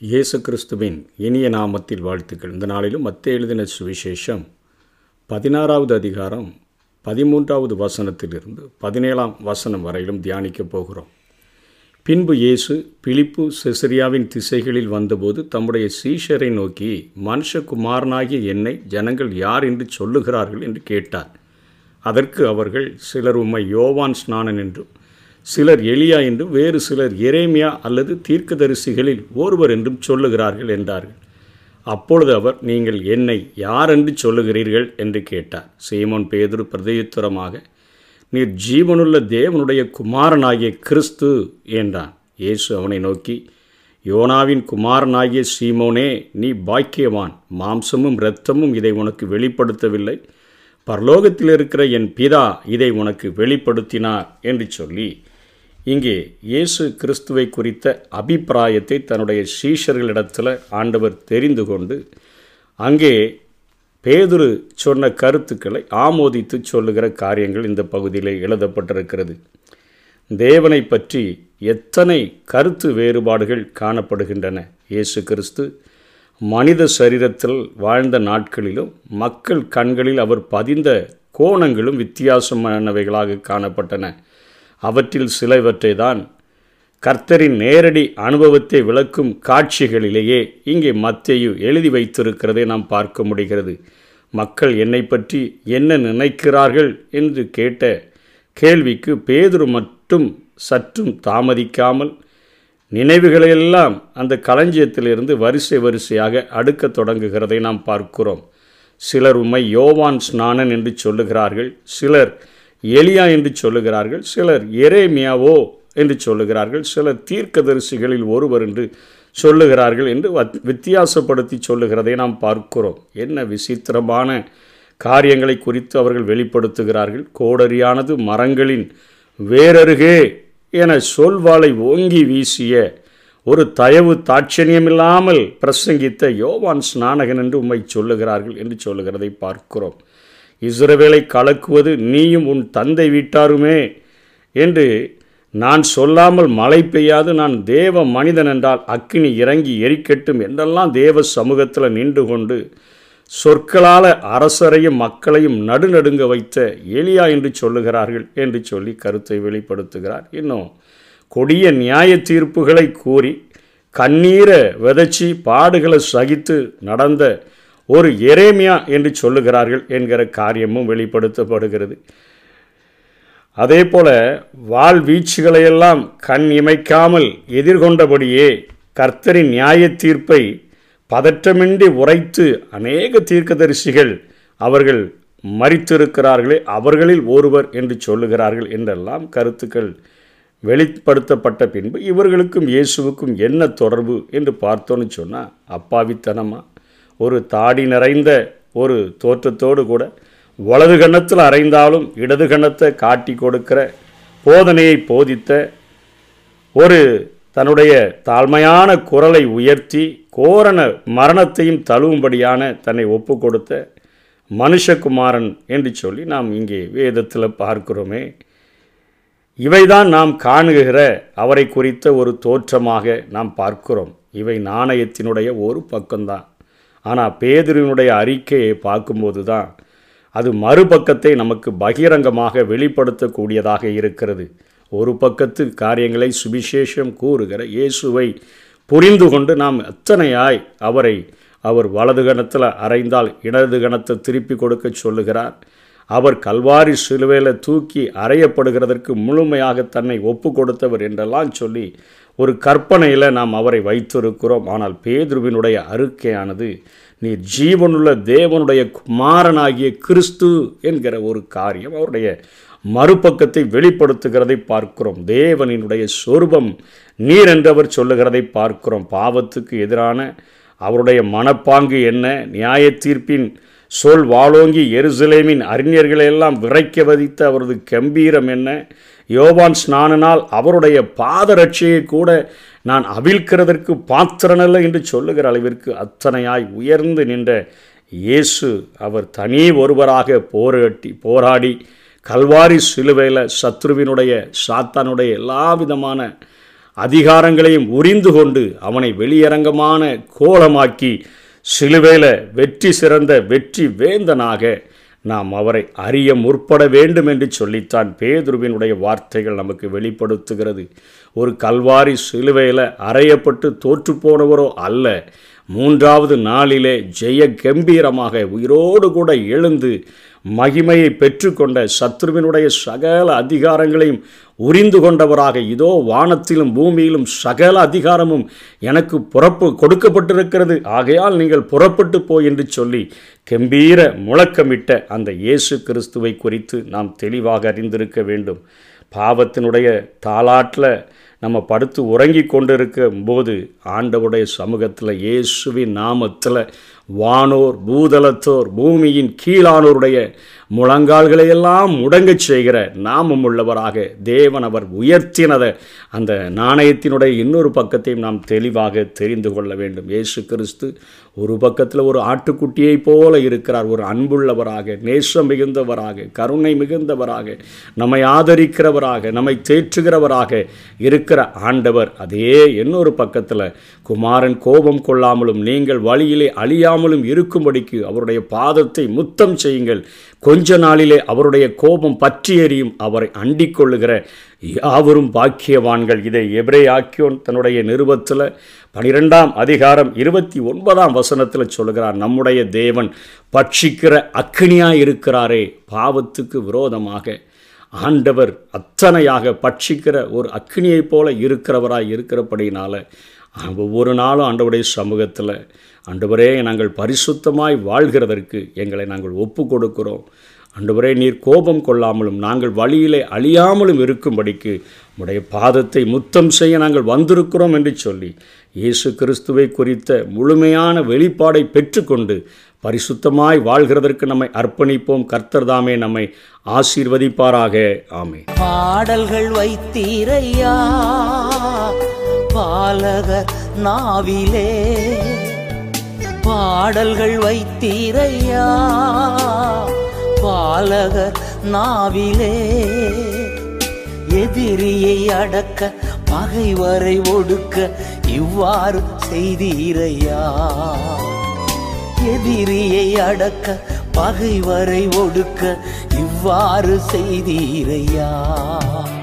இயேசு கிறிஸ்துவின் இனிய நாமத்தில் வாழ்த்துக்கள். இந்த நாளிலும் மத்திய எழுதின சுவிசேஷம் பதினாறாவது அதிகாரம் பதிமூன்றாவது வசனத்திலிருந்து பதினேழாம் வசனம் வரையிலும் தியானிக்கப் போகிறோம். பின்பு இயேசு பிலிப்பு செசரியாவின் திசைகளில் வந்தபோது தம்முடைய சீஷரை நோக்கி மனுஷகுமாரனாகிய என்னை ஜனங்கள் யார் என்று சொல்லுகிறார்கள்? என்று கேட்டார். அதற்கு அவர்கள் சிலர் உம்மை யோவான் ஸ்நானன் என்றும் சிலர் எளியா என்றும் வேறு சிலர் எரேமியா அல்லது தீர்க்கதரிசிகளில் ஒருவர் என்றும் சொல்லுகிறார்கள் என்றார்கள். அப்பொழுது அவர் நீங்கள் என்னை யார் என்று சொல்லுகிறீர்கள்? என்று கேட்டார். சீமோன் பேதுரு பிரதயுத்தரமாக நீர் ஜீவனுள்ள தேவனுடைய குமாரனாகிய கிறிஸ்து என்றான். இயேசு அவனை நோக்கி யோனாவின் குமாரனாகிய சீமோனே நீ பாக்கியவான். மாம்சமும் இரத்தமும் இதை உனக்கு வெளிப்படுத்தவில்லை. பரலோகத்தில் இருக்கிற என் பிதா இதை உனக்கு வெளிப்படுத்தினார் என்று சொல்லி இங்கே இயேசு கிறிஸ்துவை குறித்த அபிப்பிராயத்தை தன்னுடைய சீஷர்களிடத்தில் ஆண்டவர் தெரிந்து கொண்டு அங்கே பேதுரு சொன்ன கருத்துக்களை ஆமோதித்து சொல்லுகிற காரியங்கள் இந்த பகுதியில் எழுதப்பட்டிருக்கிறது. தேவனை பற்றி எத்தனை கருத்து வேறுபாடுகள் காணப்படுகின்றன? இயேசு கிறிஸ்து மனித சரீரத்தில் வாழ்ந்த நாட்களிலும் மக்கள் கண்களில் அவர் பதிந்த கோணங்களும் வித்தியாசமானவைகளாக காணப்பட்டன. அவற்றில் சிலவற்றை தான் கர்த்தரின் நேரடி அனுபவத்தை விளக்கும் காட்சிகளிலேயே இங்கே மத்தையு எழுதி வைத்திருக்கிறதை நாம் பார்க்க முடிகிறது. மக்கள் என்னை பற்றி என்ன நினைக்கிறார்கள் என்று கேட்ட கேள்விக்கு பேதுரு மட்டும் சற்றும் தாமதிக்காமல் நினைவுகளையெல்லாம் அந்த களஞ்சியத்திலிருந்து வரிசை வரிசையாக அடுக்க தொடங்குகிறதை நாம் பார்க்கிறோம். சிலர் உண்மை யோவான் ஸ்நானன் என்று சொல்லுகிறார்கள். சிலர் எலியா என்று சொல்லுகிறார்கள் சிலர் எரேமியாவோ என்று சொல்லுகிறார்கள் சிலர் தீர்க்கதரிசிகளில் ஒருவர் என்று சொல்லுகிறார்கள் என்று வித்தியாசப்படுத்தி சொல்லுகிறதை நாம் பார்க்கிறோம். என்ன விசித்திரமான காரியங்களை குறித்து அவர்கள் வெளிப்படுத்துகிறார்கள். கோடரியானது மரங்களின் வேறருகே என சொல்வாளை ஓங்கி வீசிய ஒரு தயவு தாட்சணியமில்லாமல் பிரசங்கித்த யோவான் ஸ்நானகன் என்று உண்மை சொல்லுகிறார்கள் என்று சொல்லுகிறதை பார்க்கிறோம். இஸ்ரவேலை கலக்குவது நீயும் உன் தந்தை வீட்டாருமே என்று நான் சொல்லாமல் மழை பெய்யாது நான் தேவ மனிதன் என்றால் அக்கினி இறங்கி எரிக்கட்டும் என்றெல்லாம் தேவ சமூகத்தில் நின்று கொண்டு சொற்களால் அரசரையும் மக்களையும் நடுநடுங்க வைத்த எலியா என்று சொல்லுகிறார்கள் என்று சொல்லி கருத்தை வெளிப்படுத்துகிறார். இன்னும் கொடிய நியாய தீர்ப்புகளை கூறி கண்ணீரை விதைச்சி பாடுகளை சகித்து நடந்த ஒரு எரேமியா என்று சொல்லுகிறார்கள் என்கிற காரியமும் வெளிப்படுத்தப்படுகிறது. அதே போல வாழ்வீச்சுகளையெல்லாம் கண் இமைக்காமல் எதிர்கொண்டபடியே கர்த்தரின் நியாய தீர்ப்பை பதற்றமின்றி உரைத்து அநேக தீர்க்கதரிசிகள் அவர்கள் மறித்திருக்கிறார்களே அவர்களில் ஒருவர் என்று சொல்லுகிறார்கள் என்றெல்லாம் கருத்துக்கள் வெளிப்படுத்தப்பட்ட பின்பு இவர்களுக்கும் இயேசுவுக்கும் என்ன தொடர்பு என்று பார்த்தோன்னு சொன்னால் அப்பாவித்தனமா? ஒரு தாடி நிறைந்த ஒரு தோற்றத்தோடு கூட வலது கன்னத்தில் அறைந்தாலும் இடது கன்னத்தை காட்டி கொடுக்கிற போதனையை போதித்த ஒரு தன்னுடைய தாழ்மையான குரலை உயர்த்தி கோரண மரணத்தையும் தழுவும்படியான தன்னை ஒப்பு கொடுத்த மனுஷகுமாரன் என்று சொல்லி நாம் இங்கே வேதத்தில் பார்க்கிறோமே. இவைதான் நாம் காணுகிற அவரை குறித்த ஒரு தோற்றமாக நாம் பார்க்கிறோம். இவை நாணயத்தினுடைய ஒரு பக்கம்தான். ஆனால் பேதுருவினுடைய அறிக்கையை பார்க்கும்போது தான் அது மறுபக்கத்தை நமக்கு பகிரங்கமாக வெளிப்படுத்தக்கூடியதாக இருக்கிறது. ஒரு பக்கத்து காரியங்களை சுவிசேஷம் கூறுகிற இயேசுவை புரிந்து கொண்டு நாம் எத்தனையாய் அவரை அவர் வலது கணத்தில் அறைந்தால் இடது கணத்தை திருப்பி கொடுக்க சொல்லுகிறார். அவர் கல்வாரி சிலுவையில் தூக்கி அறையப்படுகிறதற்கு முழுமையாக தன்னை ஒப்பு கொடுத்தவர் என்றெல்லாம் சொல்லி ஒரு கற்பனையில் நாம் அவரை வைத்திருக்கிறோம். ஆனால் பேதுருவினுடைய அறிக்கையானது நீ ஜீவனுள்ள தேவனுடைய குமாரனாகிய கிறிஸ்து என்கிற ஒரு காரியம் அவருடைய மறுபக்கத்தை வெளிப்படுத்துகிறதை பார்க்கிறோம். தேவனினுடைய சொருபம் நீர் என்றவர் சொல்லுகிறதை பார்க்கிறோம். பாவத்துக்கு எதிரான அவருடைய மனப்பாங்கு என்ன? நியாய தீர்ப்பின் சொல் வாளோங்கி எருசலேமின் அறிஞர்களையெல்லாம் விரைக்க வதித்த அவரது கம்பீரம் என்ன? யோவான் ஸ்நானனால் அவருடைய பாதரட்சியை கூட நான் அவிழ்க்கிறதற்கு பாத்திரனல்ல என்று சொல்லுகிற அளவிற்கு அத்தனையாய் உயர்ந்து நின்ற இயேசு அவர் தனி ஒருவராக போராட்டி போராடி கல்வாரி சிலுவையில் சத்ருவினுடைய சாத்தானுடைய எல்லா விதமான அதிகாரங்களையும் உரிந்து கொண்டு அவனை வெளியரங்கமான கோலமாக்கி சிலுவையில வெற்றி சிறந்த வெற்றி வேந்தனாக நாம் அவரை அறிய முற்பட வேண்டும் என்று சொல்லித்தான் பேதுருவினுடைய வார்த்தைகள் நமக்கு வெளிப்படுத்துகிறது. ஒரு கல்வாரி சிலுவையில் அறையப்பட்டு தோற்று போனவரோ அல்ல மூன்றாவது நாளிலே ஜெய கம்பீரமாக உயிரோடு கூட எழுந்து மகிமையை பெற்றுக்கொண்ட சத்ருவினுடைய சகல அதிகாரங்களையும் உரிந்து கொண்டவராக இதோ வானத்திலும் பூமியிலும் சகல அதிகாரமும் எனக்கு புறப்பு கொடுக்கப்பட்டிருக்கிறது. ஆகையால் நீங்கள் புறப்பட்டு போய் என்று சொல்லி கம்பீர முழக்கமிட்ட அந்த இயேசு கிறிஸ்துவை குறித்து நாம் தெளிவாக அறிந்திருக்க வேண்டும். பாவத்தினுடைய தாளாட்டில் நம்ம படுத்து உறங்கி கொண்டிருக்கும் போது ஆண்டவுடைய சமூகத்தில் இயேசுவின் நாமத்தில் வானோர் பூதலத்தோர் பூமியின் கீழானோருடைய முழங்கால்களையெல்லாம் முடங்கச் செய்கிற நாமம் உள்ளவராக தேவன் அவர் உயர்த்தினதை அந்த நாணயத்தினுடைய இன்னொரு பக்கத்தையும் நாம் தெளிவாக தெரிந்து கொள்ள வேண்டும். இயேசு கிறிஸ்து ஒரு பக்கத்தில் ஒரு ஆட்டுக்குட்டியைப் போல இருக்கிறார். ஒரு அன்புள்ளவராக நேசம் மிகுந்தவராக கருணை மிகுந்தவராக நம்மை ஆதரிக்கிறவராக நம்மை தேற்றுகிறவராக இருக்கிற ஆண்டவர். அதே இன்னொரு பக்கத்தில் குமாரன் கோபம் கொள்ளாமலும் நீங்கள் வழியிலே அழியாமலும் இருக்கும்படிக்கு அவருடைய பாதத்தை முத்தம் செய்யுங்கள். கொஞ்ச நாளிலே அவருடைய கோபம் பற்றி எறியும் அவரை அண்டிக் கொள்ளுகிற யாவரும் பாக்கியவான்கள். இதை எப்ரே ஆக்கியோன் தன்னுடைய நிருபத்தில் பனிரெண்டாம் அதிகாரம் இருபத்தி ஒன்பதாம் வசனத்தில் சொல்கிறார் நம்முடைய தேவன் பட்சிக்கிற அக்னியாக இருக்கிறாரே பாவத்துக்கு விரோதமாக. ஆண்டவர் அத்தனையாக பட்சிக்கிற ஒரு அக்னியைப் போல இருக்கிறவராய் இருக்கிறபடினால ஒவ்வொரு நாளும் ஆண்டவருடைய சமூகத்தில் ஆண்டவரே நாங்கள் பரிசுத்தமாய் வாழ்கிறதற்கு எங்களை நாங்கள் ஒப்பு கொடுக்கிறோம் ஆண்டவரே நீர் கோபம் கொள்ளாமலும் நாங்கள் வழியிலே அழியாமலும் இருக்கும்படிக்கு உடைய பாதத்தை முத்தம் செய்ய நாங்கள் வந்திருக்கிறோம் என்று சொல்லி இயேசு கிறிஸ்துவை குறித்த முழுமையான வெளிப்பாடை பெற்றுக்கொண்டு பரிசுத்தமாய் வாழ்கிறதற்கு நம்மை அர்ப்பணிப்போம். கர்த்தர் தாமே நம்மை ஆசீர்வதிப்பாராக. ஆமே பாடல்கள் வைத்தீரையா? பாலக நாவிலே பாடல்கள் வைத்தீரையா? பாலகர் நாவிலே எதிரியை அடக்க பகைவரை ஒடுக்க இவ்வாறு செய்தீரையா? எதிரியை அடக்க பகைவரை ஒடுக்க இவ்வாறு செய்தீரையா?